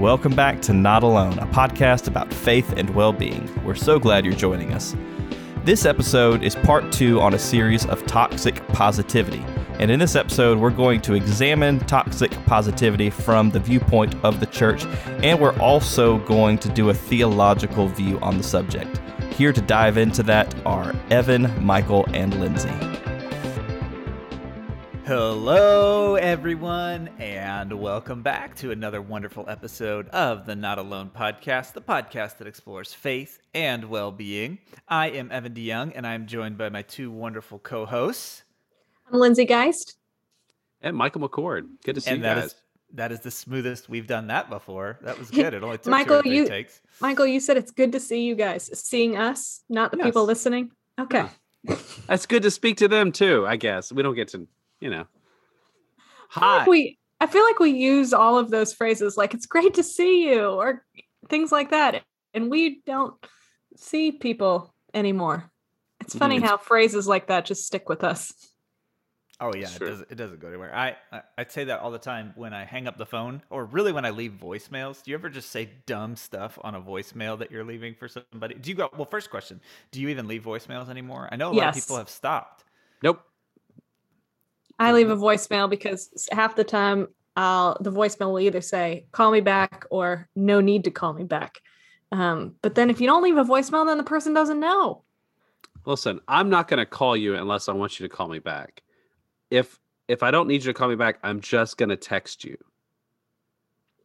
Welcome back to Not Alone, a podcast about faith and well being. We're so glad you're joining us. This episode is part two on a series of toxic positivity. And in this episode, we're going to examine toxic positivity from the viewpoint of the church, and we're also going to do a theological view on the subject. Here to dive into that are Evan, Michael, and Lindsay. Hello, everyone, and welcome back to another wonderful episode of the Not Alone podcast, the podcast that explores faith and well being. I am Evan DeYoung, and I'm joined by my two wonderful co hosts. I'm Lindsay Geist. And Michael McCord. Good to see and you guys. is- that is the smoothest we've done that before. That was good. It only took Michael, two or three you- takes. Michael, you said it's good to see you guys. Seeing us, not the people listening. Okay. Yeah. That's good to speak to them too, I guess. We don't get to, you know. I feel like Hi. we I feel like we use all of those phrases like it's great to see you or things like that. And we don't see people anymore. It's funny Mhm. how phrases like that just stick with us. Oh yeah, Sure. it doesn't it doesn't go anywhere. I, I I say that all the time when I hang up the phone, or really when I leave voicemails. Do you ever just say dumb stuff on a voicemail that you're leaving for somebody? Do you go? Well, first question: Do you even leave voicemails anymore? I know a lot of people have stopped. Nope. I leave a voicemail because half the time I'll the voicemail will either say call me back or no need to call me back. Um, but then if you don't leave a voicemail, then the person doesn't know. Listen, I'm not going to call you unless I want you to call me back. If if I don't need you to call me back, I'm just going to text you.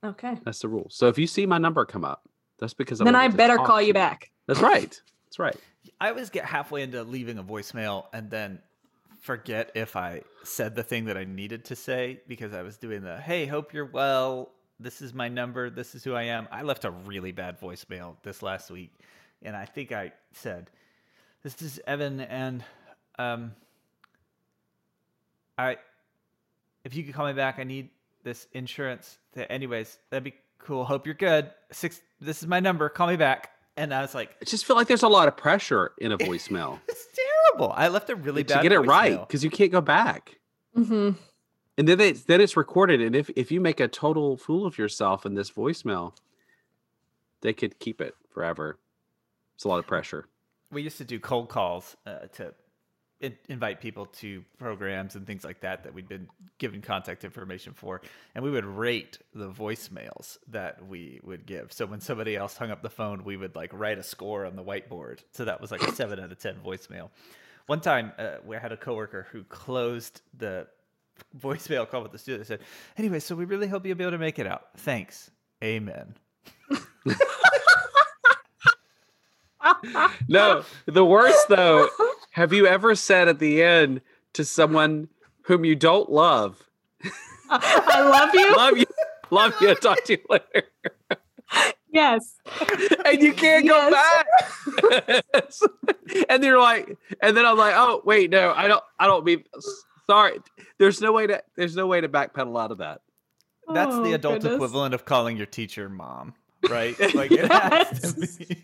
Okay. That's the rule. So if you see my number come up, that's because I then I better call you back. That's right. That's right. I always get halfway into leaving a voicemail and then forget if I said the thing that I needed to say because I was doing the hey, hope you're well. This is my number. This is who I am. I left a really bad voicemail this last week, and I think I said, "This is Evan, and um, I, if you could call me back, I need this insurance. Anyways, that'd be cool. Hope you're good. Six. This is my number. Call me back." And I was like, I just feel like there's a lot of pressure in a voicemail terrible. I left a really bad. to bad get it right because you can't go back. hmm And then it's then it's recorded. And if if you make a total fool of yourself in this voicemail, they could keep it forever. It's a lot of pressure. We used to do cold calls uh, to in- invite people to programs and things like that that we'd been given contact information for, and we would rate the voicemails that we would give. So when somebody else hung up the phone, we would like write a score on the whiteboard. So that was like a seven out of ten voicemail. One time, uh, we had a coworker who closed the voicemail call with the student. That said, "Anyway, so we really hope you'll be able to make it out. Thanks, Amen." No, the worst though. Have you ever said at the end to someone whom you don't love, I love you. "Love you, love you, talk to you later," yes. and you can't go back? and you're like, and then I'm like, "Oh, wait, no, I don't, I don't mean." Sorry, there's no way to, there's no way to backpedal out of that. That's the Oh, adult goodness. equivalent of calling your teacher mom, right? Like it has to be.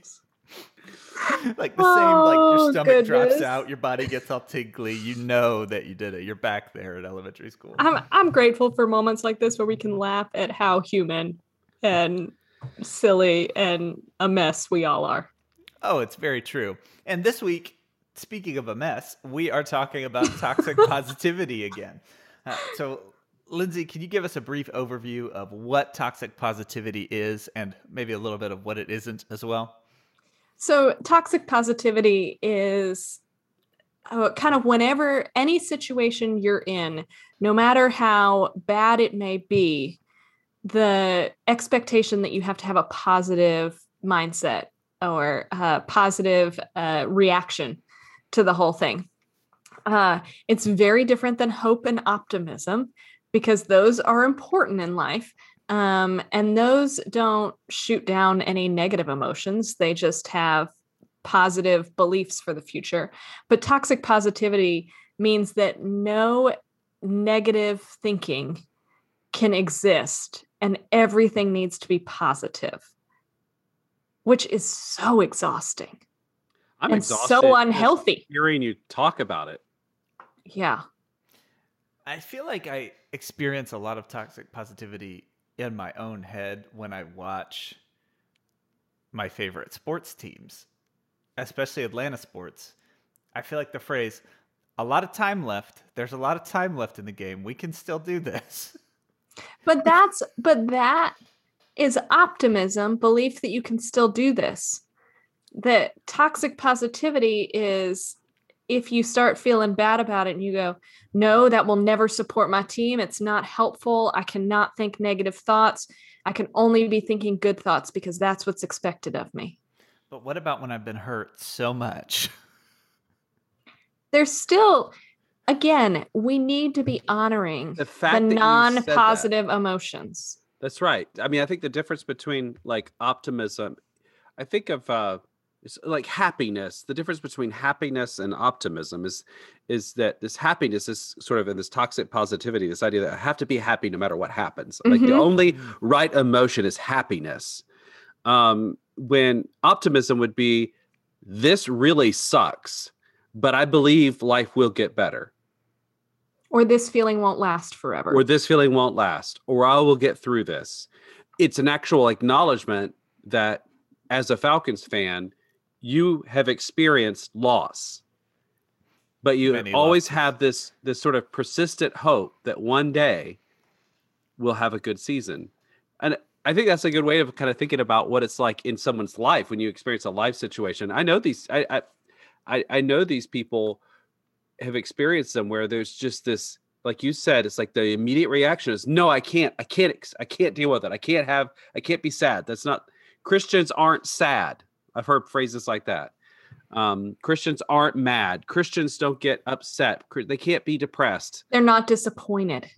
like the same, like Oh, your stomach drops out, your body gets all tingly. You know that you did it. You're back there at elementary school. I'm I'm grateful for moments like this where we can laugh at how human and silly and a mess we all are. Oh, it's very true. And this week, speaking of a mess, we are talking about toxic positivity again. Uh, so, Lindsay, can you give us a brief overview of what toxic positivity is and maybe a little bit of what it isn't as well? So, toxic positivity is uh, kind of whenever any situation you're in, no matter how bad it may be, the expectation that you have to have a positive mindset or a positive uh, reaction to the whole thing. Uh, it's very different than hope and optimism because those are important in life. Um, and those don't shoot down any negative emotions. They just have positive beliefs for the future. But toxic positivity means that no negative thinking can exist and everything needs to be positive, which is so exhausting I'm and exhausted so unhealthy. Hearing you talk about it. Yeah. I feel like I experience a lot of toxic positivity in my own head when I watch my favorite sports teams, especially Atlanta sports. I feel like the phrase, a lot of time left. There's a lot of time left in the game. We can still do this. But that's but that is optimism, belief that you can still do this. That toxic positivity is if you start feeling bad about it and you go, no, that will never support my team. It's not helpful. I cannot think negative thoughts. I can only be thinking good thoughts because that's what's expected of me. But what about when I've been hurt so much? There's still, again, we need to be honoring The the fact that you said that- non positive emotions. That's right. I mean, I think the difference between like optimism, I think of uh it's like happiness. The difference between happiness and optimism is is that this happiness is sort of in this toxic positivity, this idea that I have to be happy no matter what happens. Like the Mhm. only right emotion is happiness. Um, when optimism would be this really sucks, but I believe life will get better. Or this feeling won't last forever. or this feeling won't last, or I will get through this. It's an actual acknowledgement that as a Falcons fan, you have experienced loss. But you Many always losses. have this this sort of persistent hope that one day we'll have a good season. And I think that's a good way of kind of thinking about what it's like in someone's life when you experience a life situation. I know these I I I, I know these people have experienced them where there's just this like you said it's like the immediate reaction is no i can't i can't i can't deal with it i can't have i can't be sad that's not christians aren't sad i've heard phrases like that um, christians aren't mad christians don't get upset they can't be depressed They're not disappointed.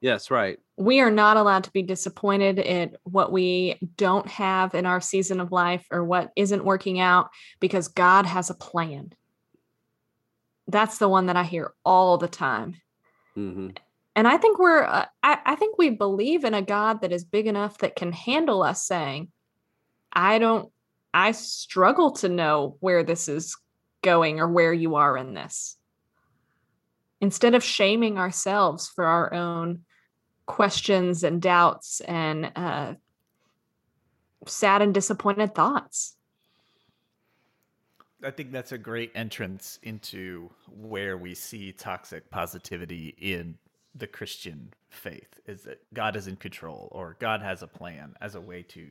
yes right We are not allowed to be disappointed at what we don't have in our season of life or what isn't working out because God has a plan. That's the one that I hear all the time. hmm And I think we're, uh, I, I think we believe in a God that is big enough that can handle us saying, I don't, I struggle to know where this is going or where you are in this. Instead of shaming ourselves for our own questions and doubts and uh, sad and disappointed thoughts. I think that's a great entrance into where we see toxic positivity in the Christian faith is that God is in control or God has a plan as a way to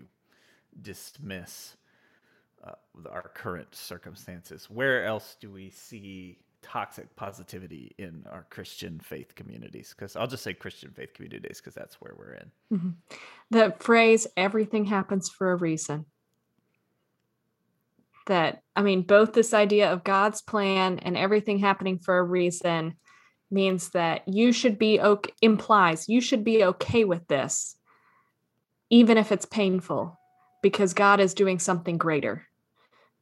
dismiss uh, our current circumstances. Where else do we see toxic positivity in our Christian faith communities? Because I'll just say Christian faith communities because that's where we're in. The phrase everything happens for a reason. That, I mean, both this idea of God's plan and everything happening for a reason means that you should be okay, implies you should be okay with this, even if it's painful, because God is doing something greater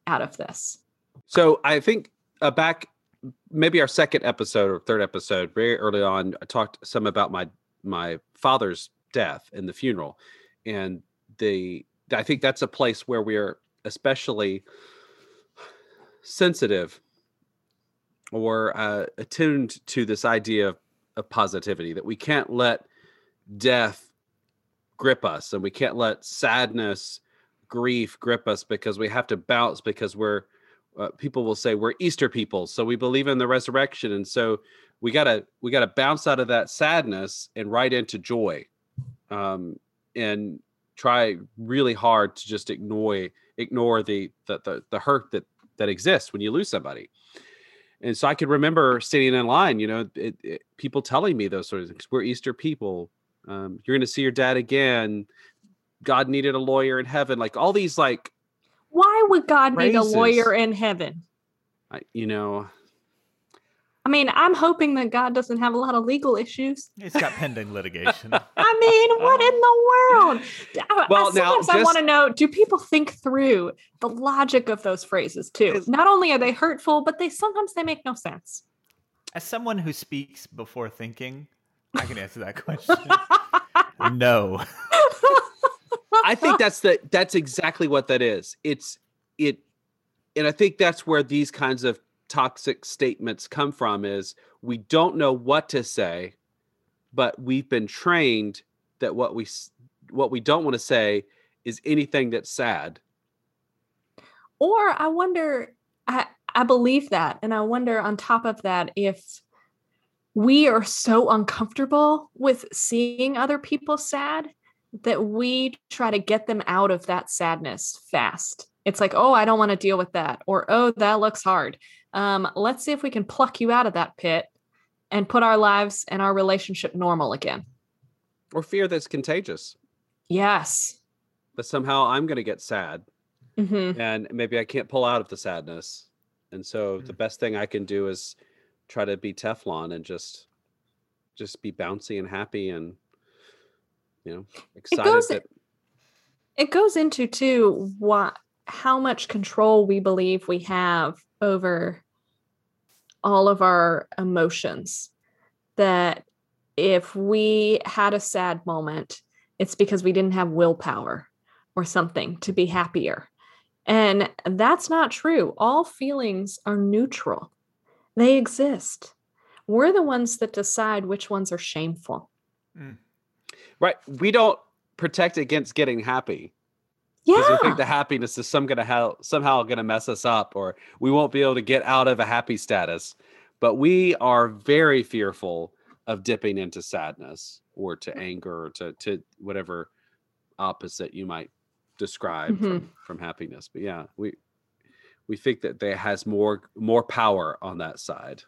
out of this. So I think uh, back maybe our second episode or third episode, very early on, I talked some about my my father's death and the funeral, and the I think that's a place where we're especially sensitive or uh, attuned to this idea of, of positivity that we can't let death grip us and we can't let sadness grief grip us because we have to bounce because we're uh, people will say we're easter people so we believe in the resurrection and so we gotta we gotta bounce out of that sadness and right into joy um, and try really hard to just ignore ignore the the the, the hurt that that exists when you lose somebody. And so i could remember standing in line you know it, it, people telling me those sort of things we're easter people um, you're going to see your dad again god needed a lawyer in heaven like all these like Why would God need a lawyer in heaven? I, you know I mean, I'm hoping that God doesn't have a lot of legal issues. He's got pending litigation. I mean, what in the world? I- I- Well, now, sometimes I want to just- know: Do people think through the logic of those phrases too? Not only are they hurtful, but they sometimes they make no sense. As someone who speaks before thinking, I can answer that question. no. I think that's the that's exactly what that is. It's it and I think that's where these kinds of toxic statements come from is we don't know what to say, but we've been trained that what we what we don't want to say is anything that's sad. Or I wonder, I, I believe that. And I wonder on top of that, if we are so uncomfortable with seeing other people sad that we try to get them out of that sadness fast. It's like, oh, I don't want to deal with that. Or, oh, that looks hard. Um, let's see if we can pluck you out of that pit and put our lives and our relationship normal again. Or fear that's contagious. Yes. But somehow I'm going to get sad hmm and maybe I can't pull out of the sadness. And so the best thing I can do is try to be Teflon and just just be bouncy and happy and you know excited goes- that It goes into too what how much control we believe we have over all of our emotions. That if we had a sad moment, it's because we didn't have willpower or something to be happier. And that's not true. All feelings are neutral, they exist. We're the ones that decide which ones are shameful. Mm. Right we don't protect against getting happy because Yeah. we think the happiness is some gonna ha- somehow gonna mess us up or we won't be able to get out of a happy status. But we are very fearful of dipping into sadness or to mm-hmm. anger or to to whatever opposite you might describe mm-hmm. from, from happiness. But yeah, we we think that there has more more power on that side.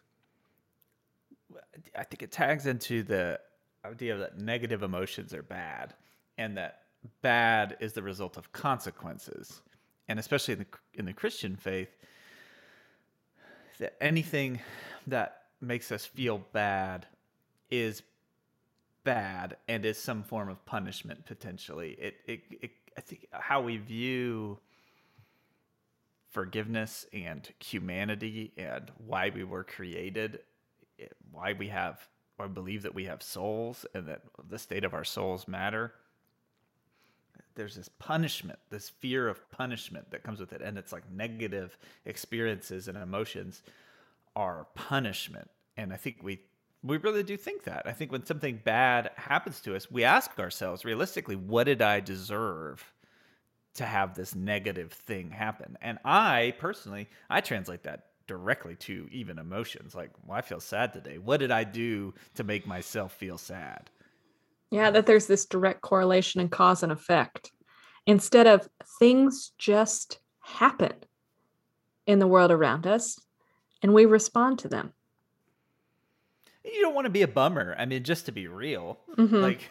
I think it tags into the idea that negative emotions are bad and that bad is the result of consequences. And especially in the in the Christian faith, that anything that makes us feel bad is bad and is some form of punishment potentially. It it, it I think how we view forgiveness and humanity and why we were created why we have or believe that we have souls and that the state of our souls matter there's this punishment this fear of punishment that comes with it. And it's like negative experiences and emotions are punishment. And i think we we really do think that. I think when something bad happens to us we ask ourselves realistically what did i deserve to have this negative thing happen. And I personally, I translate that directly to even emotions. Like, well, I feel sad today. What did I do to make myself feel sad? Yeah, that there's this direct correlation and cause and effect. Instead of things just happen in the world around us and we respond to them. You don't want to be a bummer. I mean, just to be real, Mhm. like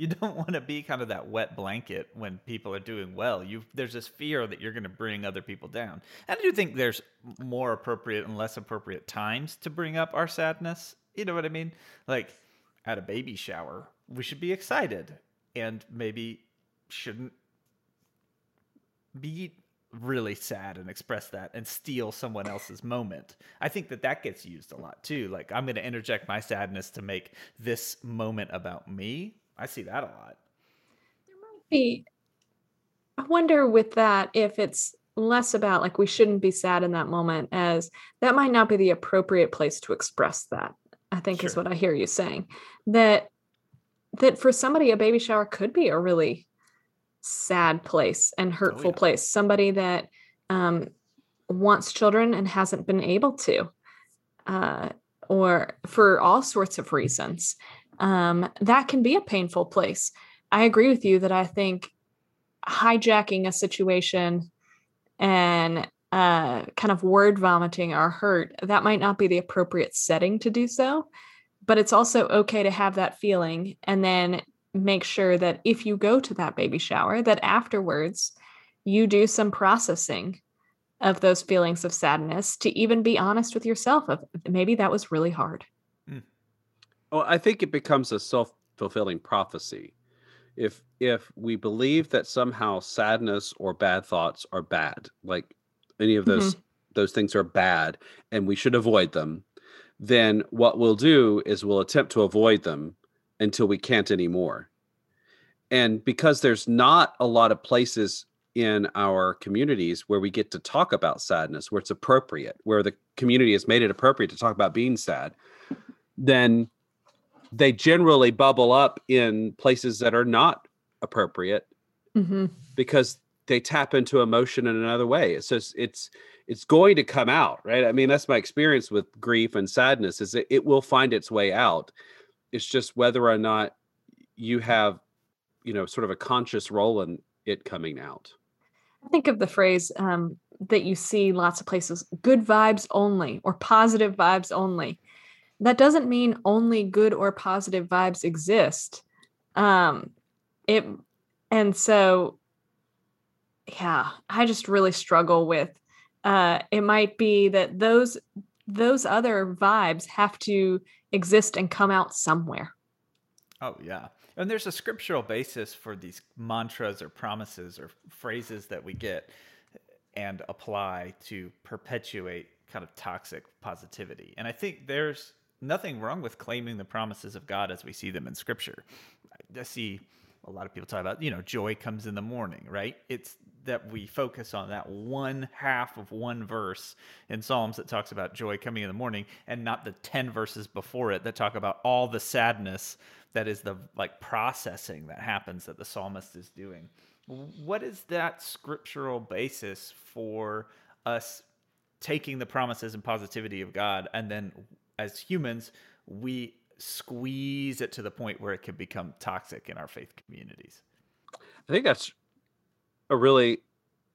you don't want to be kind of that wet blanket when people are doing well. You there's this fear that you're going to bring other people down. And I do think there's more appropriate and less appropriate times to bring up our sadness. You know what I mean? Like at a baby shower, we should be excited and maybe shouldn't be really sad and express that and steal someone else's moment. I think that that gets used a lot too. Like I'm going to interject my sadness to make this moment about me. I see that a lot. There might be- I wonder with that if it's less about like we shouldn't be sad in that moment as that might not be the appropriate place to express that. I think is what I hear you saying. That that for somebody a baby shower could be a really sad place and hurtful yeah. place. Somebody that um, wants children and hasn't been able to, uh, or for all sorts of reasons. Um, that can be a painful place. I agree with you that I think hijacking a situation and uh, kind of word vomiting our hurt, that might not be the appropriate setting to do so. But it's also okay to have that feeling and then make sure that if you go to that baby shower, that afterwards you do some processing of those feelings of sadness to even be honest with yourself of maybe that was really hard. Well, I think it becomes a self-fulfilling prophecy. If if we believe that somehow sadness or bad thoughts are bad, like any of those mm-hmm. those things are bad and we should avoid them, then what we'll do is we'll attempt to avoid them until we can't anymore. And because there's not a lot of places in our communities where we get to talk about sadness, where it's appropriate, where the community has made it appropriate to talk about being sad, then they generally bubble up in places that are not appropriate hmm because they tap into emotion in another way. It's just it's it's going to come out, right? I mean, that's my experience with grief and sadness is it, it will find its way out. It's just whether or not you have, you know, sort of a conscious role in it coming out. I think of the phrase um, that you see lots of places good vibes only or positive vibes only that doesn't mean only good or positive vibes exist um, it and so yeah i just really struggle with uh, it might be that those those other vibes have to exist and come out somewhere Oh yeah. And there's a scriptural basis for these mantras or promises or phrases that we get and apply to perpetuate kind of toxic positivity. And I think there's nothing wrong with claiming the promises of God as we see them in scripture. I see a lot of people talk about, you know, joy comes in the morning, right? It's that we focus on that one half of one verse in Psalms that talks about joy coming in the morning and not the 10 verses before it that talk about all the sadness that is the like processing that happens that the psalmist is doing. What is that scriptural basis for us taking the promises and positivity of God and then as humans we squeeze it to the point where it can become toxic in our faith communities? I think that's a really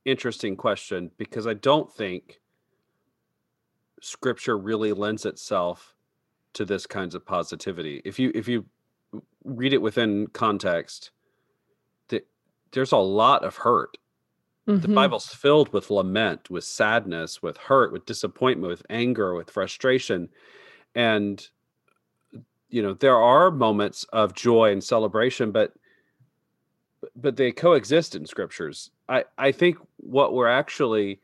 interesting question because I don't think scripture really lends itself to this kinds of positivity. If you if you read it within context, th- there's a lot of hurt. The Mhm. Bible's filled with lament, with sadness, with hurt, with disappointment, with anger, with frustration. And you know, there are moments of joy and celebration, but but they coexist in scriptures. I I think what we're actually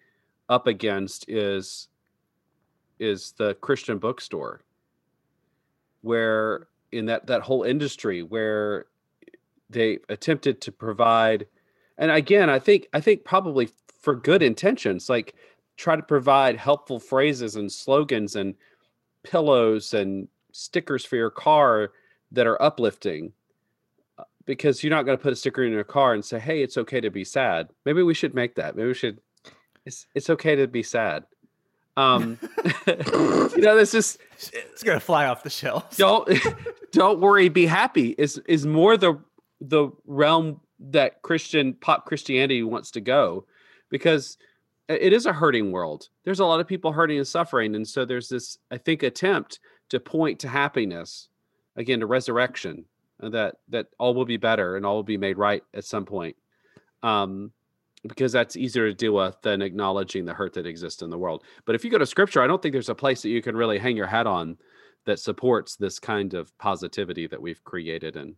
up against is is the Christian bookstore where in that that whole industry where they attempted to provide and again I think I think probably for good intentions like try to provide helpful phrases and slogans and pillows and stickers for your car that are uplifting uh, because you're not going to put a sticker in your car and say hey it's okay to be sad. Maybe we should make that. Maybe we should it's it's okay to be sad. Um you know this is It's going to fly off the shelves. don't don't worry be happy is is more the the realm that christian pop christianity wants to go because it is a hurting world there's a lot of people hurting and suffering and so there's this i think attempt to point to happiness again to resurrection uh, that that all will be better and all will be made right at some point um because that's easier to deal with than acknowledging the hurt that exists in the world but if you go to scripture i don't think there's a place that you can really hang your hat on that supports this kind of positivity that we've created in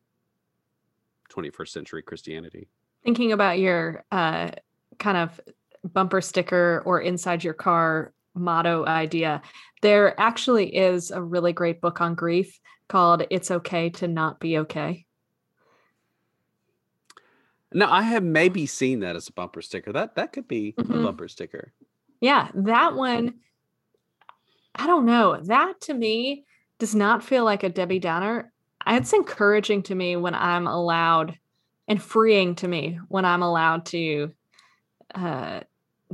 21st century Christianity. thinking about your uh, kind of bumper sticker or inside your car motto idea there actually is a really great book on grief called it's okay to not be okay Now, I have maybe seen that as a bumper sticker. That that could be a Mhm. bumper sticker. yeah that one i don't know that to me does not feel like a debbie downer it's encouraging to me when i'm allowed and freeing to me when i'm allowed to uh,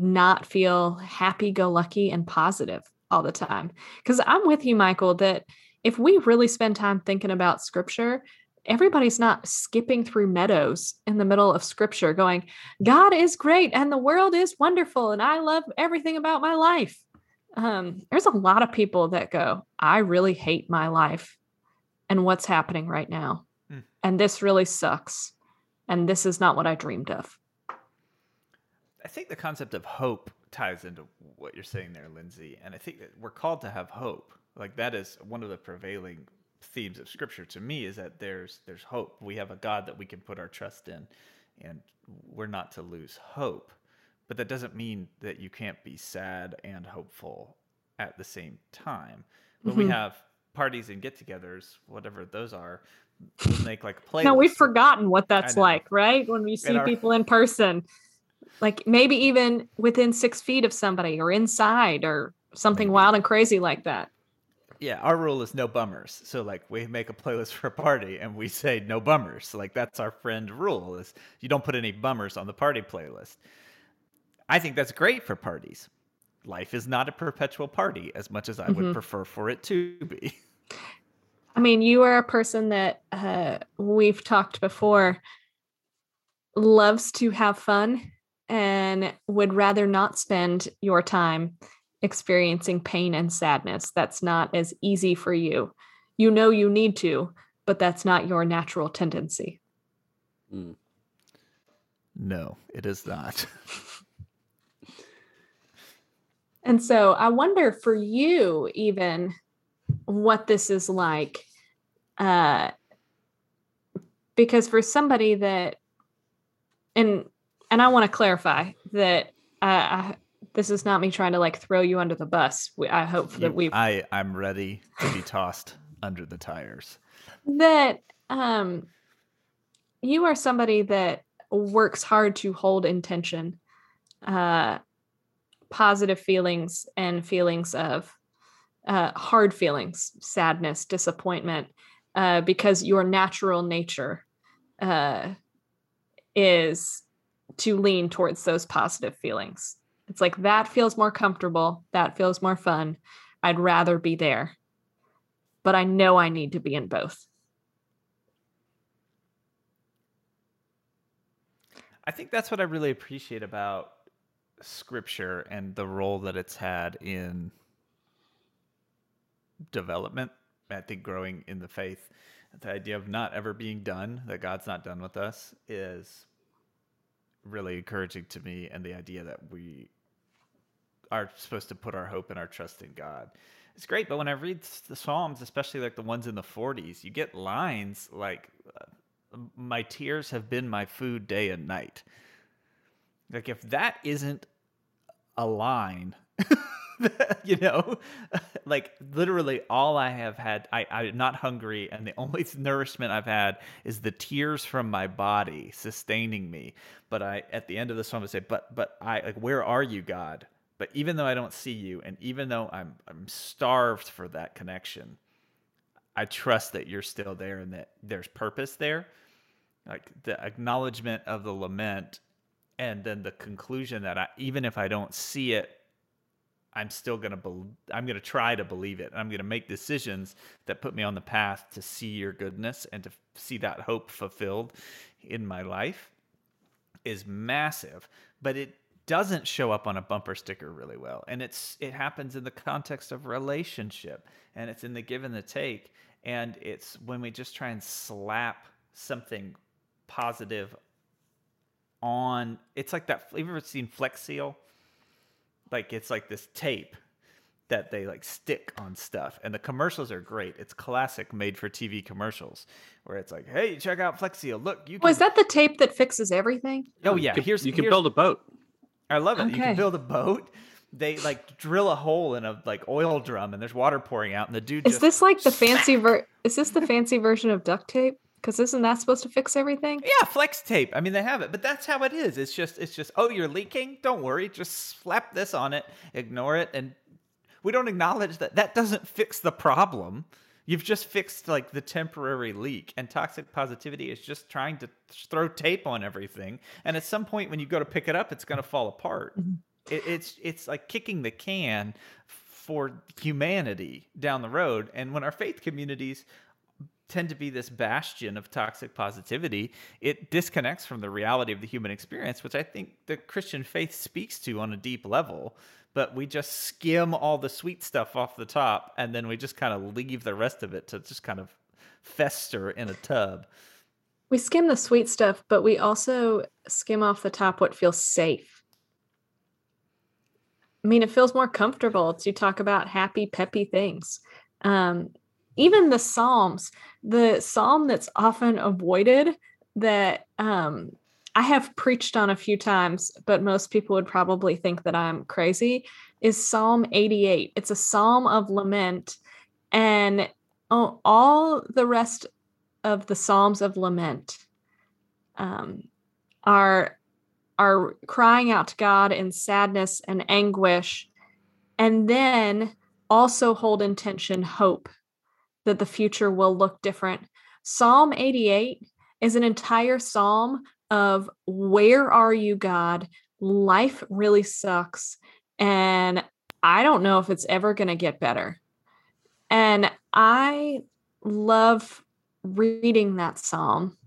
not feel happy go lucky and positive all the time. Because i'm with you michael that if we really spend time thinking about scripture everybody's not skipping through meadows in the middle of scripture going god is great and the world is wonderful and i love everything about my life. Um, there's a lot of people that go i really hate my life and what's happening right now Mm. and this really sucks and this is not what i dreamed of I think the concept of hope ties into what you're saying there, Lindsay. And I think that we're called to have hope. Like that is one of the prevailing themes of scripture to me is that there's there's hope. We have a God that we can put our trust in and we're not to lose hope. But that doesn't mean that you can't be sad and hopeful at the same time. When we Mhm. have parties and get-togethers, whatever those are, we'll make like a playlist. no we've forgotten what that's like right when we see our- people in person like maybe even within six feet of somebody or inside or something Maybe. wild and crazy like that Yeah, our rule is no bummers. So like we make a playlist for a party and we say no bummers. Like that's our friend rule is you don't put any bummers on the party playlist. I think that's great for parties. Life is not a perpetual party as much as I would Mhm. prefer for it to be. I mean, you are a person that uh, we've talked before loves to have fun and would rather not spend your time experiencing pain and sadness. That's not as easy for you. You know you need to, but that's not your natural tendency. Mm. No, it is not. And so I wonder for you, even what this is like. Uh, because for somebody that, and and I want to clarify that uh, I, this is not me trying to like throw you under the bus. We, I hope that we've I I'm ready to be tossed under the tires. that um you are somebody that works hard to hold intention uh positive feelings and feelings of uh hard feelings sadness disappointment uh because your natural nature uh is to lean towards those positive feelings. It's like that feels more comfortable. That feels more fun. I'd rather be there. But i know i need to be in both. I think that's what I really appreciate about scripture and the role that it's had in development. I think growing in the faith, the idea of not ever being done, that God's not done with us, is really encouraging to me. And the idea that we are supposed to put our hope and our trust in God. It's great, but when I read the Psalms, especially like the ones in the 40s, you get lines like, uh, My tears have been my food day and night. Like, if that isn't a line, you know, like literally all I have had, I, I'm not hungry, and the only nourishment I've had is the tears from my body sustaining me. But I, at the end of the psalm, I say, But, but I, like, where are you, God? But even though I don't see you, and even though I'm, I'm starved for that connection, I trust that you're still there and that there's purpose there. Like the acknowledgement of the lament, and then the conclusion that I, even if I don't see it, I'm still gonna bel I'm gonna try to believe it. And I'm gonna make decisions that put me on the path to see your goodness and to see that hope fulfilled in my life is massive. But it doesn't show up on a bumper sticker really well. And it's it happens in the context of relationship and it's in the give and the take. And it's when we just try and slap something positive on it's like that have you ever seen Flex Seal? Like it's like this tape that they like stick on stuff and the commercials are great it's classic made for tv commercials where it's like hey check out Flex Seal. look you can Was that the tape that fixes everything? oh You yeah can- here's you can here's- build a boat. I love it. You can build a boat. They like drill a hole in a like oil drum, and there's water pouring out, and the dude Is just this like the fancy ver? Is this the fancy version of duct tape? Because isn't that supposed to fix everything? yeah flex tape. I mean, they have it, but that's how it is. It's just it's just oh, you're leaking. Don't worry, just slap this on it, ignore it, and we don't acknowledge that that doesn't fix the problem. You've just fixed like the temporary leak, and toxic positivity is just trying to throw tape on everything. And at some point, when you go to pick it up, it's going to fall apart. Mm-hmm. It, it's it's like kicking the can for humanity down the road. And when our faith communities tend to be this bastion of toxic positivity, it disconnects from the reality of the human experience, which I think the Christian faith speaks to on a deep level. But we just skim all the sweet stuff off the top, and then we just kind of leave the rest of it to just kind of fester in a tub. We skim the sweet stuff, but we also skim off the top what feels safe. I mean, it feels more comfortable to talk about happy, peppy things. Um, even the Psalms, the Psalm that's often avoided that um, I have preached on a few times, but most people would probably think that I'm crazy, is Psalm 88. It's a psalm of lament. And all the rest of the Psalms of lament um, are are crying out to God in sadness and anguish, and then also hold in tension hope that the future will look different. Psalm 88 is an entire psalm of where are you, God? Life really sucks. And I don't know if it's ever going to get better. And I love reading that psalm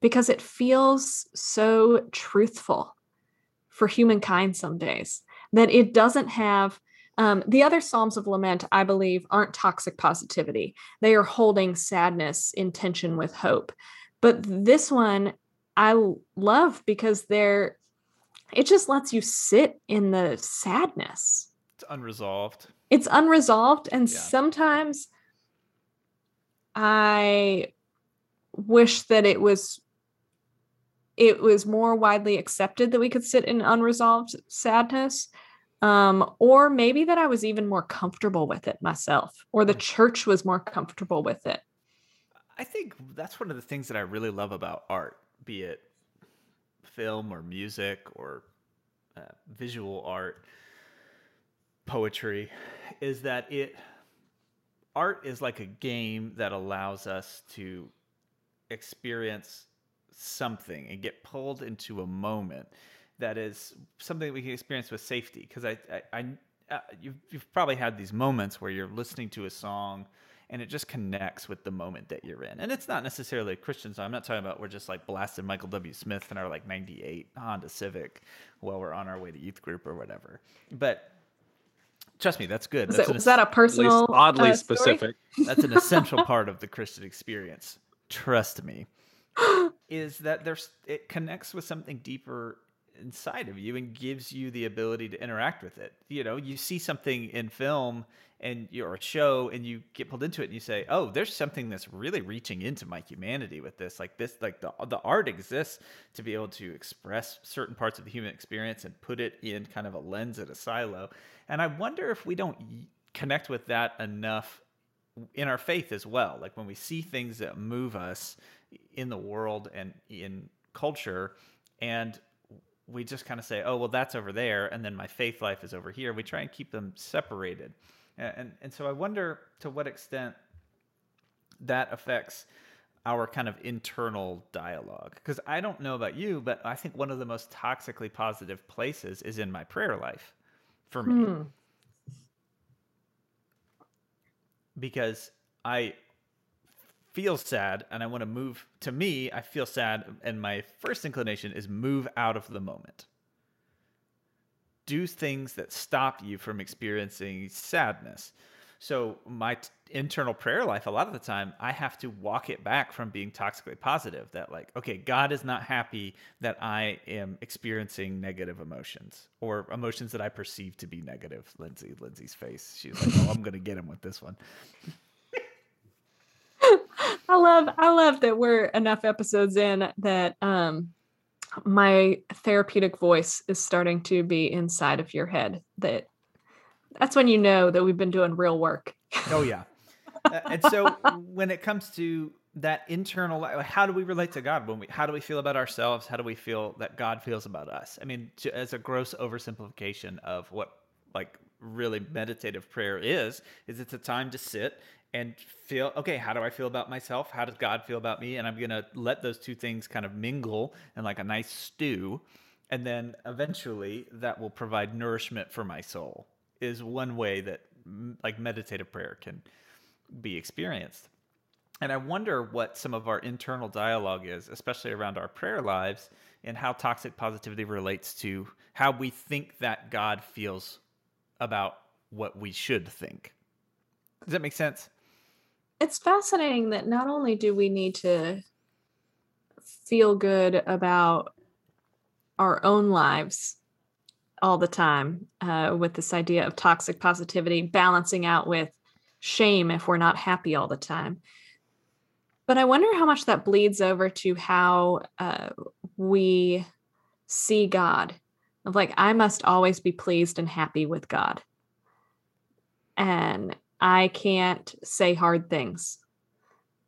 because it feels so truthful for humankind some days that it doesn't have um, the other Psalms of Lament, I believe, aren't toxic positivity. They are holding sadness in tension with hope. But this one I love because they're, it just lets you sit in the sadness. It's unresolved. It's unresolved. And Yeah. sometimes I wish that it was it was more widely accepted that we could sit in unresolved sadness um, or maybe that i was even more comfortable with it myself or the church was more comfortable with it. I think that's one of the things that I really love about art, be it film or music or uh, visual art, poetry, is that it art is like a game that allows us to experience something and get pulled into a moment that is something that we can experience with safety because I, I, I uh, you've, you've probably had these moments where you're listening to a song and it just connects with the moment that you're in and it's not necessarily a christian song i'm not talking about we're just like blasting michael w smith in our like 98 honda civic while we're on our way to youth group or whatever but trust me that's good was, that's it, an was that a At least personal oddly uh, story? specific. that's an essential part of the Christian experience. Trust me. Is that there's it connects with something deeper inside of you and gives you the ability to interact with it. You know, you see something in film and you're a show and you get pulled into it and you say, "Oh, there's something that's really reaching into my humanity with this. Like this like the the art exists to be able to express certain parts of the human experience and put it in kind of a lens at a silo." And I wonder if we don't connect with that enough in our faith as well. Like when we see things that move us in the world and in culture, and we just kind of say, "Oh, well, that's over there," and then my faith life is over here. We try and keep them separated, and and, and so I wonder to what extent that affects our kind of internal dialogue because i don't know about you but i think one of the most toxically positive places is in my prayer life for me Hmm. because I feel sad and I want to move. To me, I feel sad, and my first inclination is move out of the moment. Do things that stop you from experiencing sadness. So, my t- internal prayer life, a lot of the time, I have to walk it back from being toxically positive. That, like, okay, God is not happy that I am experiencing negative emotions or emotions that I perceive to be negative. Lindsay, Lindsay's face. She's like, oh, I'm going to get him with this one. I love I love that we're enough episodes in that um my therapeutic voice is starting to be inside of your head that that's when you know that we've been doing real work. Oh yeah. Uh, and so when it comes to that internal how do we relate to God when we how do we feel about ourselves how do we feel that God feels about us I mean to, as a gross oversimplification of what like really meditative prayer is is it's a time to sit and feel okay how do I feel about myself how does God feel about me and I'm going to let those two things kind of mingle in like a nice stew and then eventually that will provide nourishment for my soul is one way that like meditative prayer can be experienced. And I wonder what some of our internal dialogue is, especially around our prayer lives, and how toxic positivity relates to how we think that God feels about what we should think. Does that make sense? It's fascinating that not only do we need to feel good about our own lives all the time uh, with this idea of toxic positivity, balancing out with shame if we're not happy all the time. But I wonder how much that bleeds over to how uh, we see God. Of like, I must always be pleased and happy with God. And I can't say hard things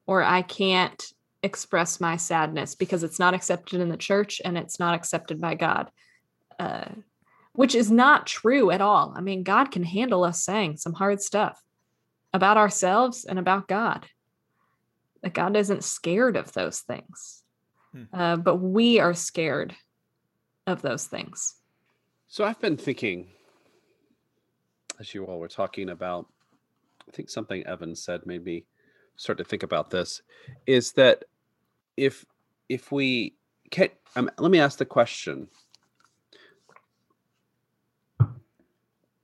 or I can't express my sadness because it's not accepted in the church and it's not accepted by God. Uh, which is not true at all. I mean, God can handle us saying some hard stuff about ourselves and about God. That God isn't scared of those things, hmm. uh, but we are scared of those things. So I've been thinking, as you all were talking about, I think something Evan said made me start to think about this, is that if if we can, um, let me ask the question: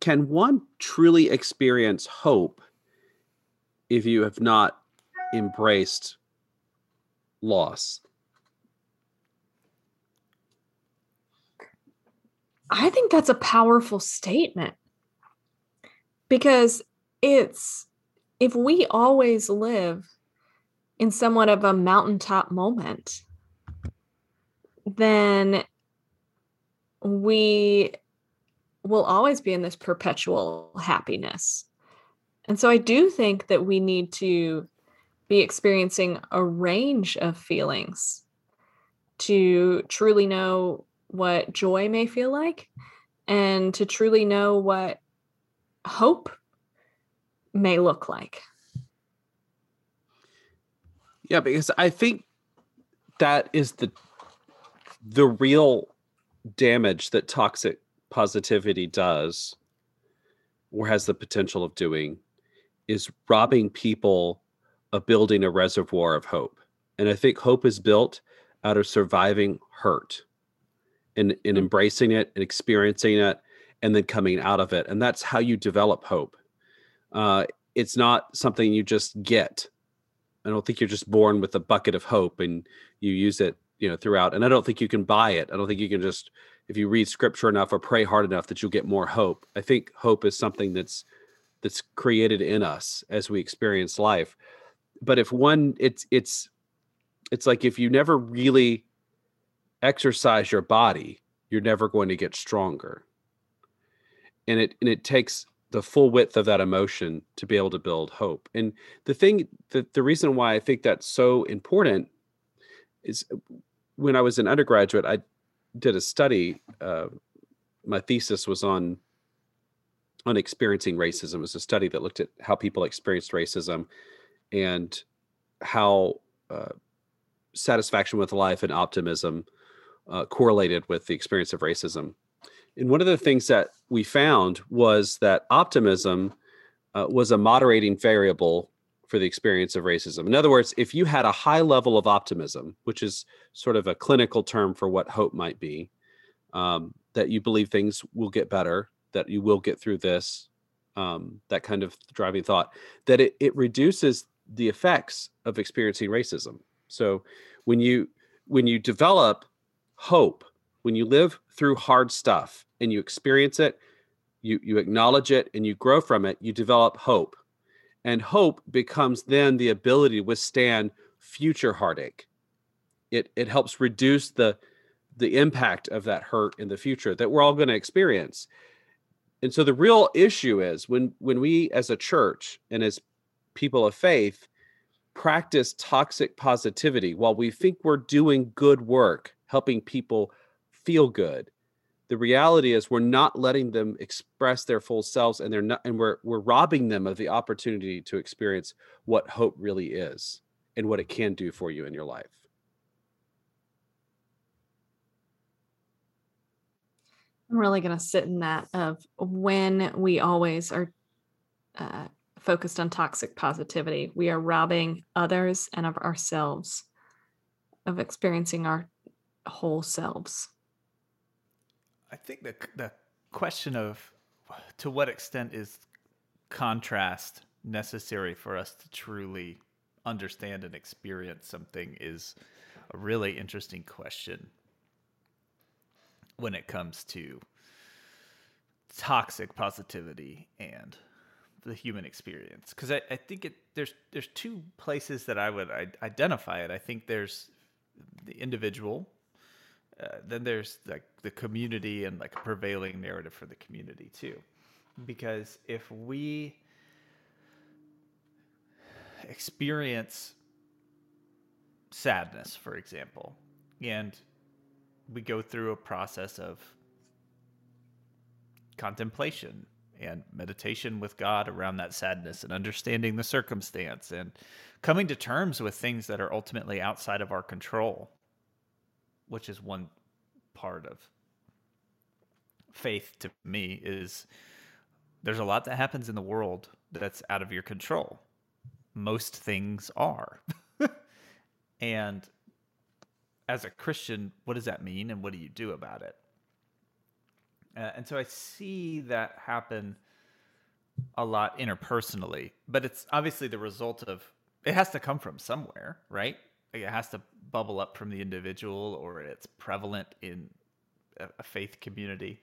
Can one truly experience hope if you have not embraced loss? I think that's a powerful statement because it's if we always live in somewhat of a mountaintop moment, then we will always be in this perpetual happiness. And so I do think that we need to be experiencing a range of feelings to truly know what joy may feel like and to truly know what hope may look like. Yeah, because I think that is the the real damage that toxic positivity does or has the potential of doing is robbing people of building a reservoir of hope. And I think hope is built out of surviving hurt and, and hmm. embracing it and experiencing it and then coming out of it. And that's how you develop hope. Uh, it's not something you just get. I don't think you're just born with a bucket of hope and you use it, you know, throughout. And I don't think you can buy it. I don't think you can just, if you read scripture enough or pray hard enough, that you'll get more hope. I think hope is something that's that's created in us as we experience life. But if one, it's it's it's like if you never really exercise your body, you're never going to get stronger. And it and it takes the full width of that emotion to be able to build hope. And the thing that the reason why I think that's so important is uh, when I was an undergraduate, I did a study. Uh, my thesis was on on experiencing racism. It was a study that looked at how people experienced racism and how uh, satisfaction with life and optimism uh, correlated with the experience of racism. And one of the things that we found was that optimism uh, was a moderating variable for the experience of racism. In other words, if you had a high level of optimism, which is sort of a clinical term for what hope might be, um, that you believe things will get better, that you will get through this, um, that kind of driving thought, that it, it reduces the effects of experiencing racism. So when you when you develop hope when you live through hard stuff and you experience it you you acknowledge it and you grow from it you develop hope. And hope becomes then the ability to withstand future heartache. It it helps reduce the the impact of that hurt in the future that we're all going to experience. And so the real issue is when when we as a church and as people of faith practice toxic positivity while we think we're doing good work helping people feel good. The reality is we're not letting them express their full selves and they're not and we're we're robbing them of the opportunity to experience what hope really is and what it can do for you in your life. I'm really going to sit in that of when we always are uh, focused on toxic positivity we are robbing others and of ourselves of experiencing our whole selves I think the the question of to what extent is contrast necessary for us to truly understand and experience something is a really interesting question when it comes to toxic positivity and the human experience because I, I think it there's there's two places that I would identify it. I think there's the individual uh, then there's like the community and like a prevailing narrative for the community too. Because if we experience sadness for example and we go through a process of contemplation and meditation with God around that sadness and understanding the circumstance and coming to terms with things that are ultimately outside of our control, which is one part of faith to me is there's a lot that happens in the world that's out of your control. Most things are. and as a Christian, what does that mean and what do you do about it? Uh, and so I see that happen a lot interpersonally, but it's obviously the result of it has to come from somewhere, right? It has to bubble up from the individual or it's prevalent in a, a faith community.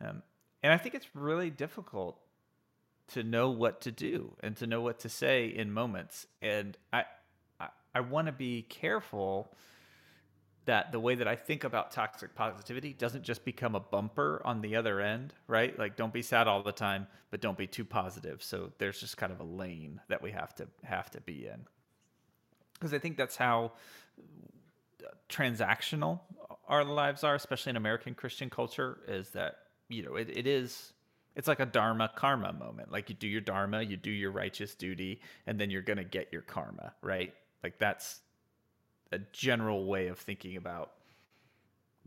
Um, and I think it's really difficult to know what to do and to know what to say in moments. And I, I, I want to be careful that the way that I think about toxic positivity doesn't just become a bumper on the other end, right? Like don't be sad all the time, but don't be too positive. So there's just kind of a lane that we have to have to be in. Because I think that's how uh, transactional our lives are, especially in American Christian culture, is that, you know, it, it is it's like a dharma karma moment. Like you do your dharma, you do your righteous duty, and then you're gonna get your karma, right? Like that's a general way of thinking about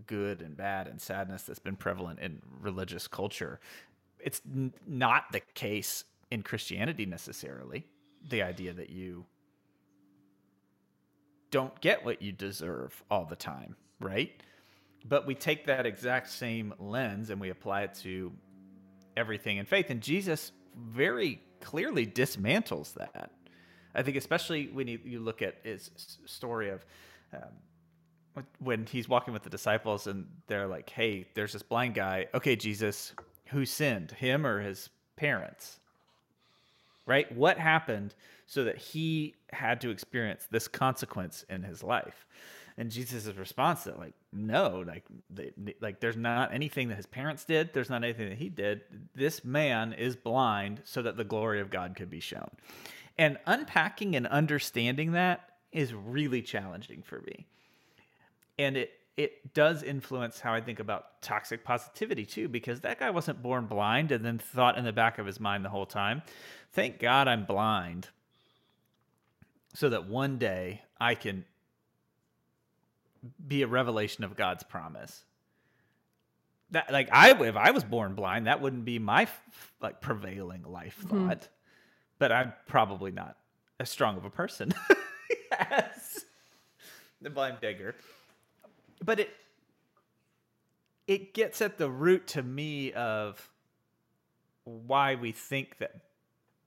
good and bad and sadness that's been prevalent in religious culture. It's n- not the case in Christianity necessarily. The idea that you don't get what you deserve all the time, right? But we take that exact same lens and we apply it to everything in faith. And Jesus very clearly dismantles that. I think especially when you, you look at his story of um, when he's walking with the disciples and they're like, "Hey, there's this blind guy. Okay, Jesus, who sinned, him or his parents?" Right? What happened so that he had to experience this consequence in his life? And Jesus' response that like, no, like, they, like there's not anything that his parents did. There's not anything that he did. This man is blind so that the glory of God could be shown. And unpacking and understanding that is really challenging for me. And it it does influence how I think about toxic positivity too, because that guy wasn't born blind and then thought in the back of his mind the whole time, thank God I'm blind so that one day I can be a revelation of God's promise. That like I if I was born blind, that wouldn't be my like prevailing life mm-hmm. thought. But I'm probably not as strong of a person as the blind beggar. But it it gets at the root to me of why we think that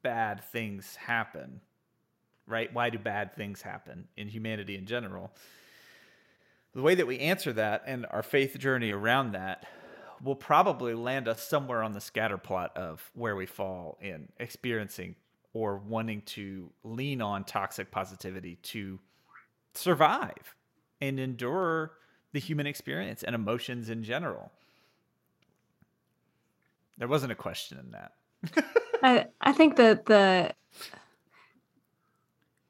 bad things happen. Right? Why do bad things happen in humanity in general? The way that we answer that and our faith journey around that will probably land us somewhere on the scatter plot of where we fall in experiencing or wanting to lean on toxic positivity to survive and endure the human experience and emotions in general. There wasn't a question in that. I I think that the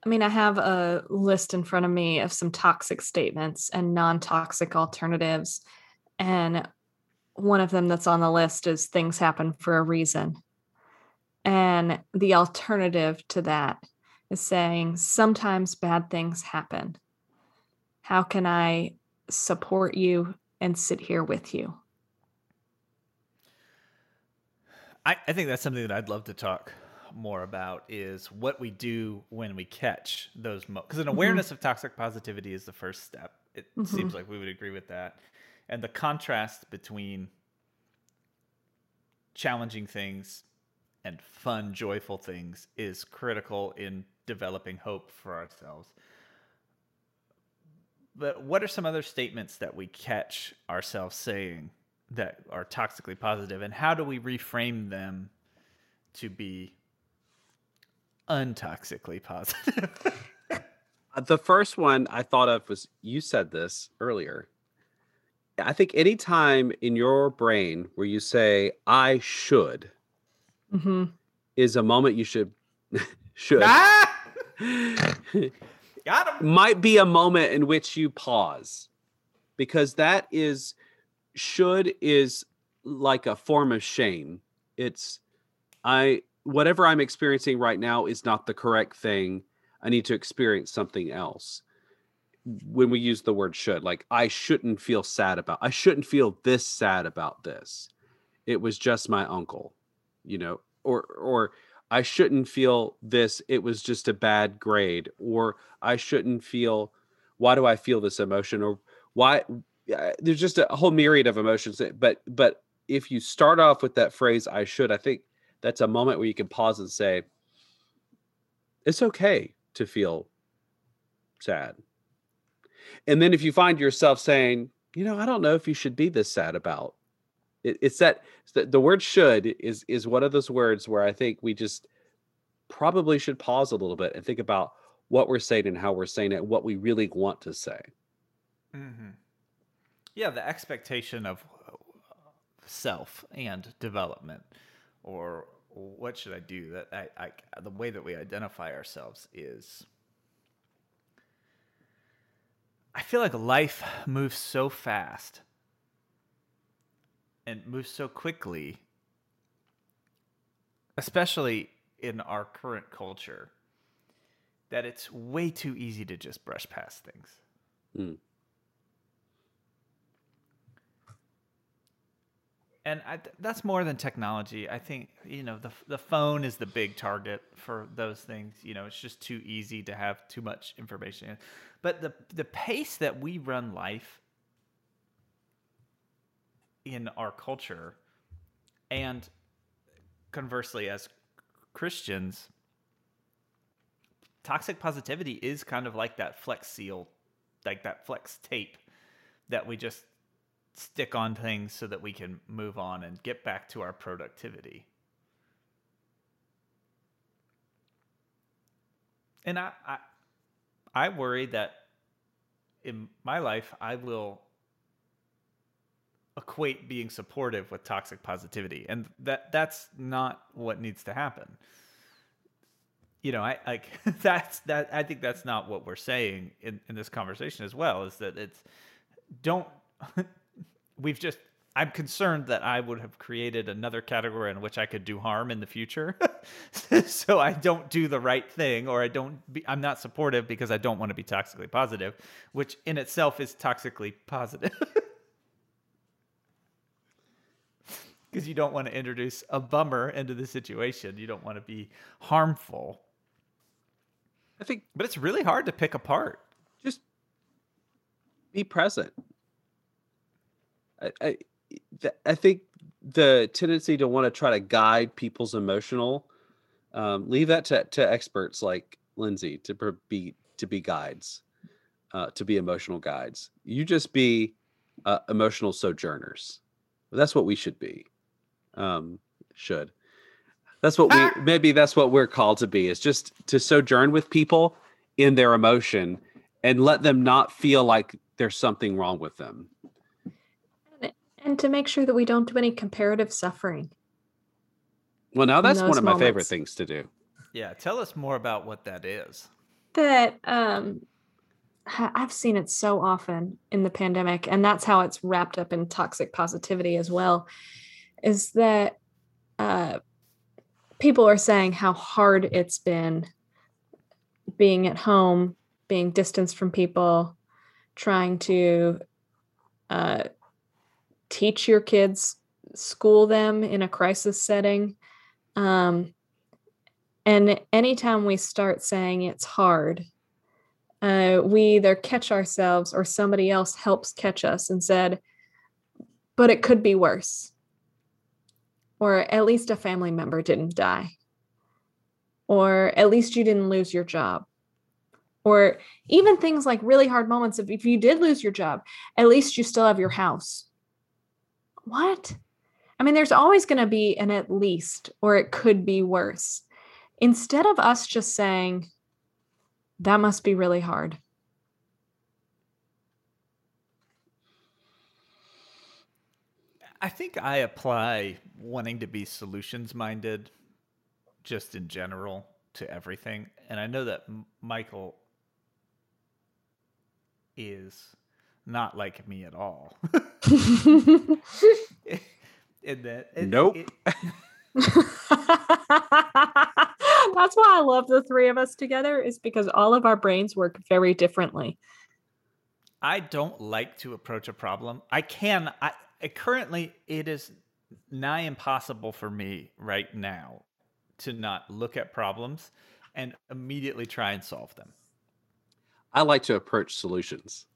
I mean, I have a list in front of me of some toxic statements and non-toxic alternatives. And one of them that's on the list is things happen for a reason. And the alternative to that is saying sometimes bad things happen. How can I support you and sit here with you? I, I think that's something that I'd love to talk more about is what we do when we catch those because mo- an mm-hmm. awareness mm-hmm. of toxic positivity is the first step. It mm-hmm. seems like we would agree with that. And the contrast between challenging things and fun, joyful things is critical in developing hope for ourselves. But what are some other statements that we catch ourselves saying that are toxically positive, and how do we reframe them to be untoxically positive? Uh, the first one I thought of was you said this earlier. I think anytime in your brain where you say, I should, mm-hmm. is a moment you should should ah! got him might be a moment in which you pause because that is should is like a form of shame. It's I whatever I'm experiencing right now is not the correct thing. I need to experience something else. When we use the word should, like I shouldn't feel sad about, I shouldn't feel this sad about this. It was just my uncle, you know, or, or I shouldn't feel this. It was just a bad grade, or I shouldn't feel, why do I feel this emotion? Or why, there's just a whole myriad of emotions. But, but if you start off with that phrase, I should, I think that's a moment where you can pause and say, it's okay to feel sad. And then if you find yourself saying, you know, I don't know if you should be this sad about it, it's that the word should is is one of those words where I think we just probably should pause a little bit and think about what we're saying and how we're saying it, what we really want to say. Mm-hmm. Yeah, the expectation of self and development, or what should I do? That I, I the way that we identify ourselves is. I feel like life moves so fast and moves so quickly, especially in our current culture, that it's way too easy to just brush past things. Mm. and I, that's more than technology. I think you know the the phone is the big target for those things. You know, it's just too easy to have too much information. But the the pace that we run life in our culture, and conversely, as Christians, toxic positivity is kind of like that flex seal, like that flex tape that we just stick on things so that we can move on and get back to our productivity. And I, I, I worry that in my life, I will equate being supportive with toxic positivity, and that that's not what needs to happen. You know, I like that's that. I think that's not what we're saying in in this conversation as well. Is that it's don't we've just I'm concerned that I would have created another category in which I could do harm in the future. so I don't do the right thing or I don't be, I'm not supportive because I don't want to be toxically positive, which in itself is toxically positive. Because you don't want to introduce a bummer into the situation. You don't want to be harmful. I think but it's really hard to pick apart. Just be present. I, I, I think the tendency to want to try to guide people's emotional, um, leave that to, to experts like Lindsay to be to be guides, uh, to be emotional guides. You just be uh, emotional sojourners. That's what we should be. Um, should. That's what we maybe that's what we're called to be is just to sojourn with people in their emotion and let them not feel like there's something wrong with them and to make sure that we don't do any comparative suffering. Well, now that's one of my favorite things to do. Yeah, tell us more about what that is. That um I've seen it so often in the pandemic, and that's how it's wrapped up in toxic positivity as well. Is that uh, people are saying how hard it's been being at home, being distanced from people, trying to uh, teach your kids, school them in a crisis setting. Um, and anytime we start saying it's hard, uh, we either catch ourselves or somebody else helps catch us and said, but it could be worse. Or at least a family member didn't die. Or at least you didn't lose your job. Or even things like really hard moments of if you did lose your job, at least you still have your house what? I mean, there's always going to be an at least, or it could be worse. Instead of us just saying, that must be really hard. I think I apply wanting to be solutions minded just in general to everything. And I know that Michael is not like me at all. in that. It- Nope. it- That's why I love the three of us together, is because all of our brains work very differently. I don't like to approach a problem. I can. I, I currently it is nigh impossible for me right now to not look at problems and immediately try and solve them. I like to approach solutions.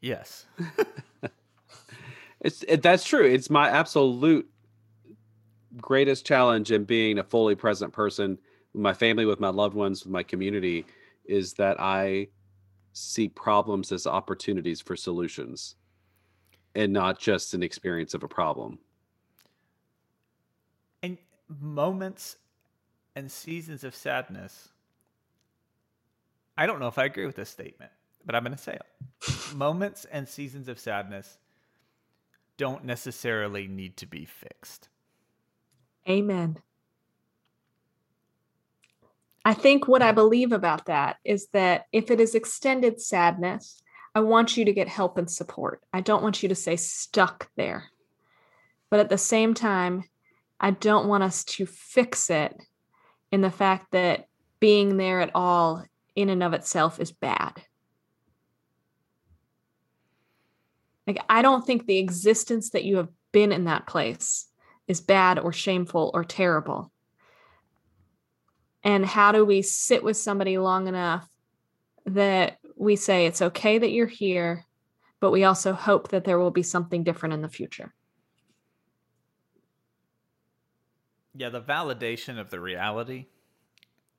Yes. It's it, that's true. It's my absolute greatest challenge in being a fully present person with my family, with my loved ones, with my community, is that I see problems as opportunities for solutions, and not just an experience of a problem. And moments and seasons of sadness. I don't know if I agree with this statement, but I'm going to say it. moments and seasons of sadness don't necessarily need to be fixed. Amen. I think what I believe about that is that if it is extended sadness, I want you to get help and support. I don't want you to stay stuck there. But at the same time, I don't want us to fix it in the fact that being there at all in and of itself is bad. Like, I don't think the existence that you have been in that place is bad or shameful or terrible. And how do we sit with somebody long enough that we say it's okay that you're here, but we also hope that there will be something different in the future? Yeah, the validation of the reality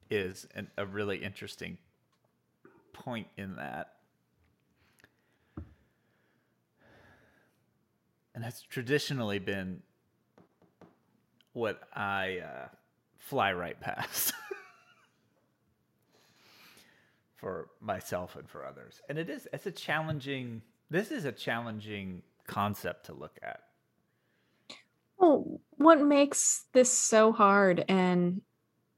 is an, a really interesting point in that. And that's traditionally been what I uh, fly right past for myself and for others. And it is, it's a challenging, this is a challenging concept to look at. Well, what makes this so hard? And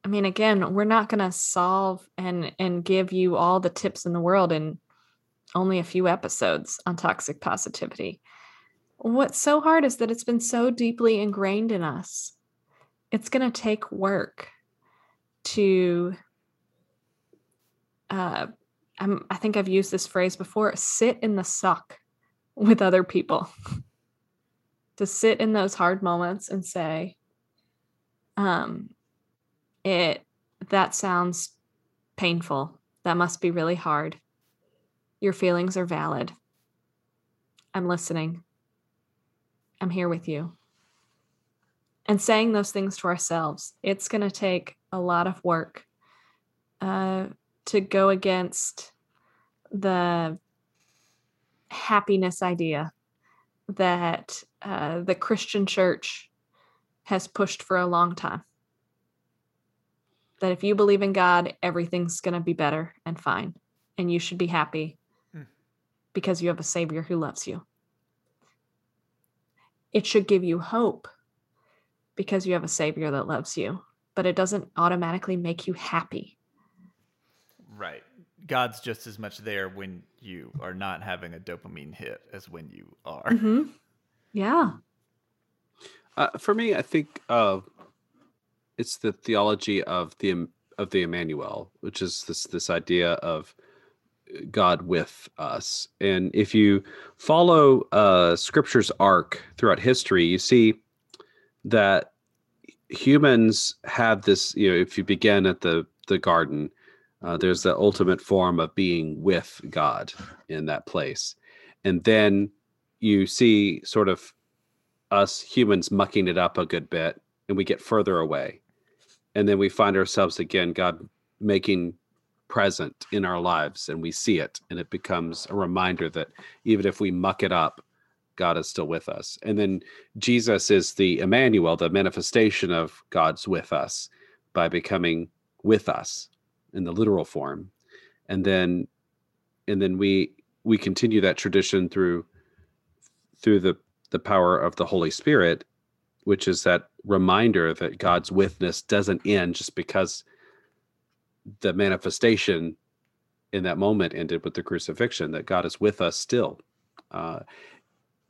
I mean, again, we're not going to solve and and give you all the tips in the world in only a few episodes on toxic positivity. What's so hard is that it's been so deeply ingrained in us. It's going to take work to. Uh, I'm, I think I've used this phrase before sit in the suck with other people. To sit in those hard moments and say um it that sounds painful. That must be really hard. Your feelings are valid. I'm listening. I'm here with you. And saying those things to ourselves it's going to take a lot of work uh, to go against the happiness idea that uh, the Christian church has pushed for a long time. That if you believe in God, everything's going to be better and fine, and you should be happy Hmm. because you have a Savior who loves you. It should give you hope because you have a Savior that loves you, but it doesn't automatically make you happy. Right. God's just as much there when you are not having a dopamine hit as when you are. Mhm. Yeah. Uh, for me, I think uh, it's the theology of the Em- of the Emmanuel, which is this this idea of God with us. And if you follow uh, Scripture's arc throughout history, you see that humans have this. You know, if you begin at the the garden, uh, there's the ultimate form of being with God in that place, and then you see sort of us humans mucking it up a good bit and we get further away. And then we find ourselves again god making present in our lives and we see it and it becomes a reminder that even if we muck it up god is still with us. And then jesus is the emmanuel the manifestation of god's with us by becoming with us in the literal form and then and then we we continue that tradition through through the the power of the Holy Spirit, which is that reminder that God's witness doesn't end just because the manifestation in that moment ended with the crucifixion, that God is with us still. Uh,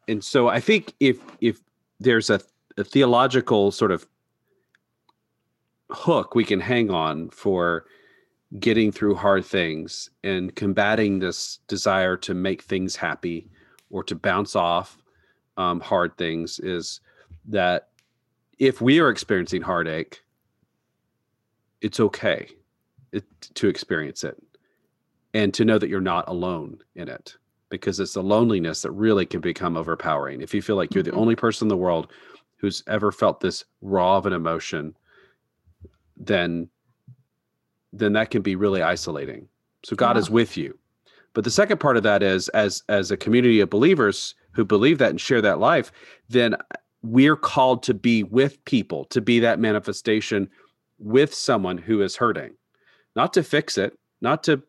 and so I think if if there's a, a theological sort of hook we can hang on for getting through hard things and combating this desire to make things happy or to bounce off um, hard things is that if we are experiencing heartache, it's okay it, to experience it and to know that you're not alone in it because it's the loneliness that really can become overpowering. If you feel like you're the Mhm. only person in the world who's ever felt this raw of an emotion, then then that can be really isolating. So God Yeah. is with you. But the second part of that is as as a community of believers who believe that and share that life, then we're called to be with people, to be that manifestation with someone who is hurting. Not to fix it, not to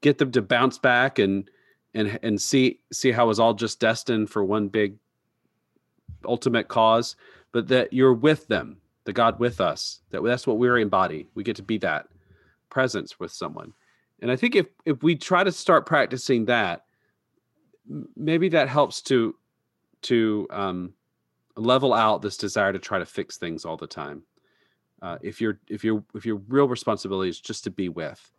get them to bounce back and and and see see how it's all just destined for one big ultimate cause, but that you're with them, the God with us. That that's what we're embody. We get to be that presence with someone. And I think if if we try to start practicing that, maybe that helps to to um, level out this desire to try to fix things all the time. Uh, if you're if you're if your real responsibility is just to be with,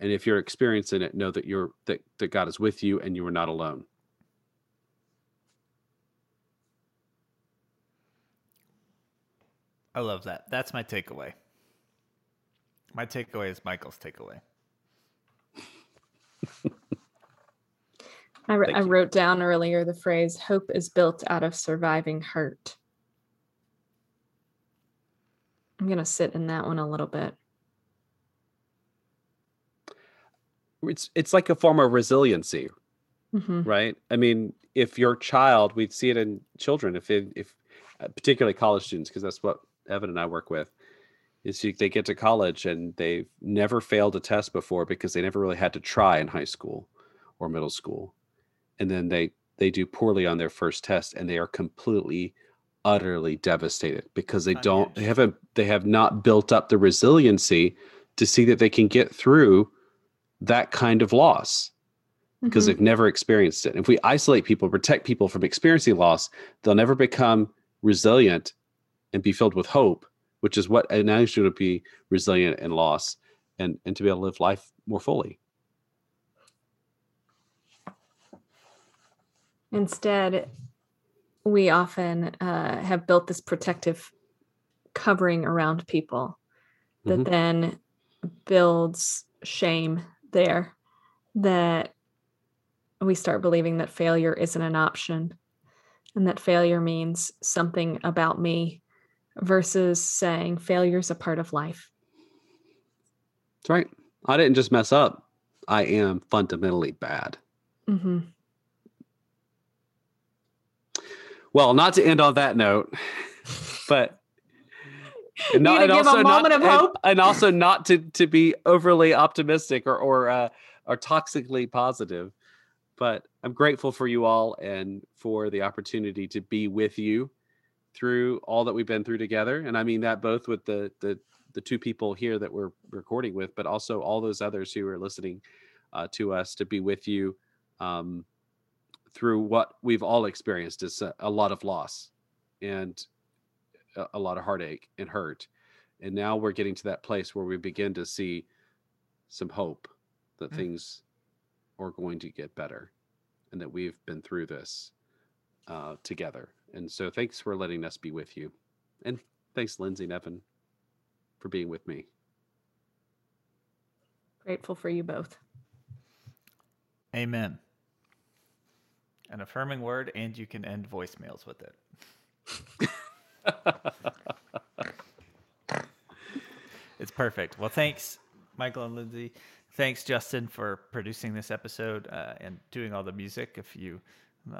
and if you're experiencing it, know that you're that that God is with you and you are not alone. I love that. That's my takeaway. My takeaway is Michael's takeaway. I, I wrote down earlier the phrase hope is built out of surviving hurt. I'm going to sit in that one a little bit. It's it's like a form of resiliency, hmm right? I mean, if your child, we see it in children, if it, if uh, particularly college students, because that's what Evan and I work with, is you, they get to college and they've never failed a test before because they never really had to try in high school or middle school, and then they they do poorly on their first test and they are completely utterly devastated because they don't they haven't they have not built up the resiliency to see that they can get through that kind of loss because Mhm. they've never experienced it. If we isolate people, protect people from experiencing loss, they'll never become resilient and be filled with hope, which is what enables you to be resilient in loss and, and to be able to live life more fully. Instead, we often uh, have built this protective covering around people that Mhm. then builds shame there, that we start believing that failure isn't an option and that failure means something about me versus saying failure's a part of life. That's right. I didn't just mess up. I am fundamentally bad. hmm Well, not to end on that note, but You need to give a moment of and- and, also not to to be overly optimistic or or uh, or toxically positive. But I'm grateful for you all and for the opportunity to be with you through all that we've been through together. And I mean that both with the the the two people here that we're recording with, but also all those others who are listening uh, to us to be with you um, through what we've all experienced is a, a lot of loss and a, a lot of heartache and hurt. And now we're getting to that place where we begin to see some hope that Mm. things are going to get better and that we've been through this uh, together. And so thanks for letting us be with you. And thanks, Lindsay and Evan, for being with me. Grateful for you both. Amen. An affirming word, and you can end voicemails with it. It's perfect. Well, thanks, Michael and Lindsay. Thanks, Justin, for producing this episode uh, and doing all the music. If you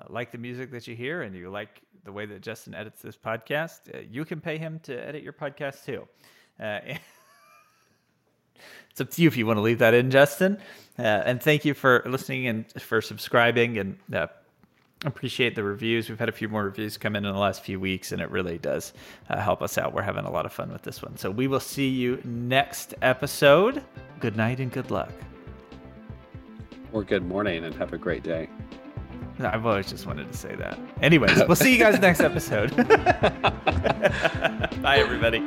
like the music that you hear and you like the way that Justin edits this podcast, uh, you can pay him to edit your podcast too. Uh, it's up to you if you want to leave that in, Justin. Uh, and thank you for listening and for subscribing and uh, appreciate the reviews. We've had a few more reviews come in in the last few weeks, and it really does uh, help us out. We're having a lot of fun with this one. So we will see you next episode. Good night and good luck. or good morning and have a great day. I've always just wanted to say that. Anyways, we'll see you guys next episode. Bye, everybody.